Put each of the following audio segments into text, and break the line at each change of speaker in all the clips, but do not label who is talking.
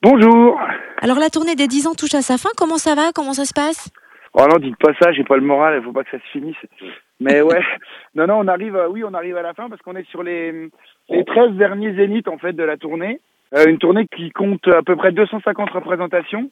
Bonjour.
Alors la tournée des 10 ans touche à sa fin, comment ça va? Comment ça se passe?
Oh non, dites pas ça, j'ai pas le moral, il faut pas que ça se finisse. Mais ouais, non, non, on arrive, à, oui, on arrive à la fin parce qu'on est sur les, les 13 derniers zéniths en fait de la tournée. Euh, une tournée qui compte à peu près 250 représentations.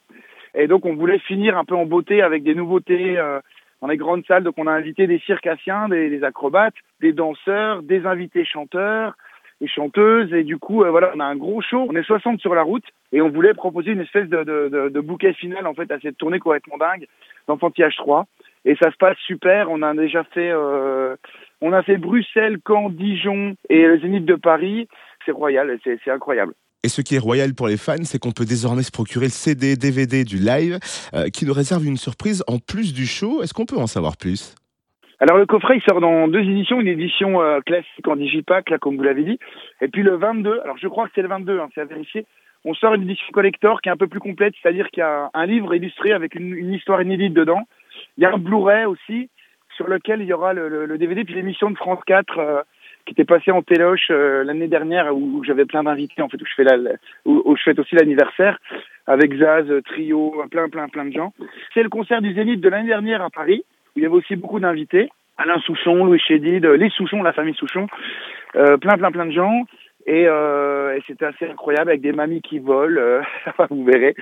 Et donc on voulait finir un peu en beauté avec des nouveautés euh, dans les grandes salles. Donc on a invité des circassiens, des, des acrobates, des danseurs, des invités chanteurs, et chanteuses. Et du coup, euh, voilà, on a un gros show. On est 60 sur la route et on voulait proposer une espèce de bouquet final en fait à cette tournée complètement dingue d'Enfantillage 3. Et ça se passe super. On a déjà fait, euh, on a fait Bruxelles, Caen, Dijon et le Zénith de Paris. C'est royal, c'est incroyable.
Et ce qui est royal pour les fans, c'est qu'on peut désormais se procurer le CD, DVD du live, euh, qui nous réserve une surprise en plus du show. Est-ce qu'on peut en savoir plus?
Alors le coffret il sort dans deux éditions, une édition euh, classique en digipack là comme vous l'avez dit, et puis le 22. Alors je crois que c'est le 22, hein, c'est à vérifier. On sort une édition collector qui est un peu plus complète, c'est-à-dire qu'il y a un livre illustré avec une, une, histoire inédite dedans. Il y a un Blu-ray aussi sur lequel il y aura le, le, le DVD puis l'émission de France 4 euh, qui était passée en téloche euh, l'année dernière où, j'avais plein d'invités en fait où je fais la, où, où je fête aussi l'anniversaire avec Zaz, Trio, plein plein plein de gens. C'est le concert du Zénith de l'année dernière à Paris il y avait aussi beaucoup d'invités. Alain Souchon, Louis Chédid, les Souchon, la famille Souchon, euh, plein, plein, plein de gens. Et, euh, et c'était assez incroyable avec des mamies qui volent. Euh, vous verrez.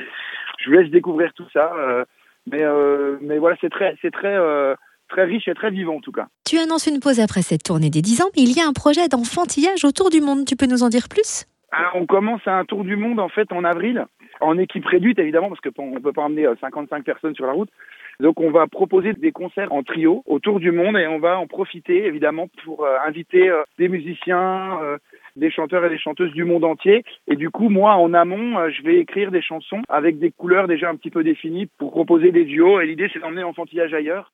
Je vous laisse découvrir tout ça. Euh, mais, euh, mais voilà, c'est très, c'est très, euh, très riche et très vivant en tout cas.
Tu annonces une pause après cette tournée des 10 ans, mais il y a un projet d'enfantillage autour du monde. Tu peux nous en dire plus?
Alors, on commence un tour du monde en fait en avril, en équipe réduite évidemment, parce qu'on ne peut pas emmener 55 personnes sur la route. Donc on va proposer des concerts en trio autour du monde et on va en profiter évidemment pour euh, inviter euh, des musiciens, euh, des chanteurs et des chanteuses du monde entier. Et du coup, moi, en amont, je vais écrire des chansons avec des couleurs déjà un petit peu définies pour proposer des duos. Et l'idée, c'est d'emmener l'enfantillage ailleurs.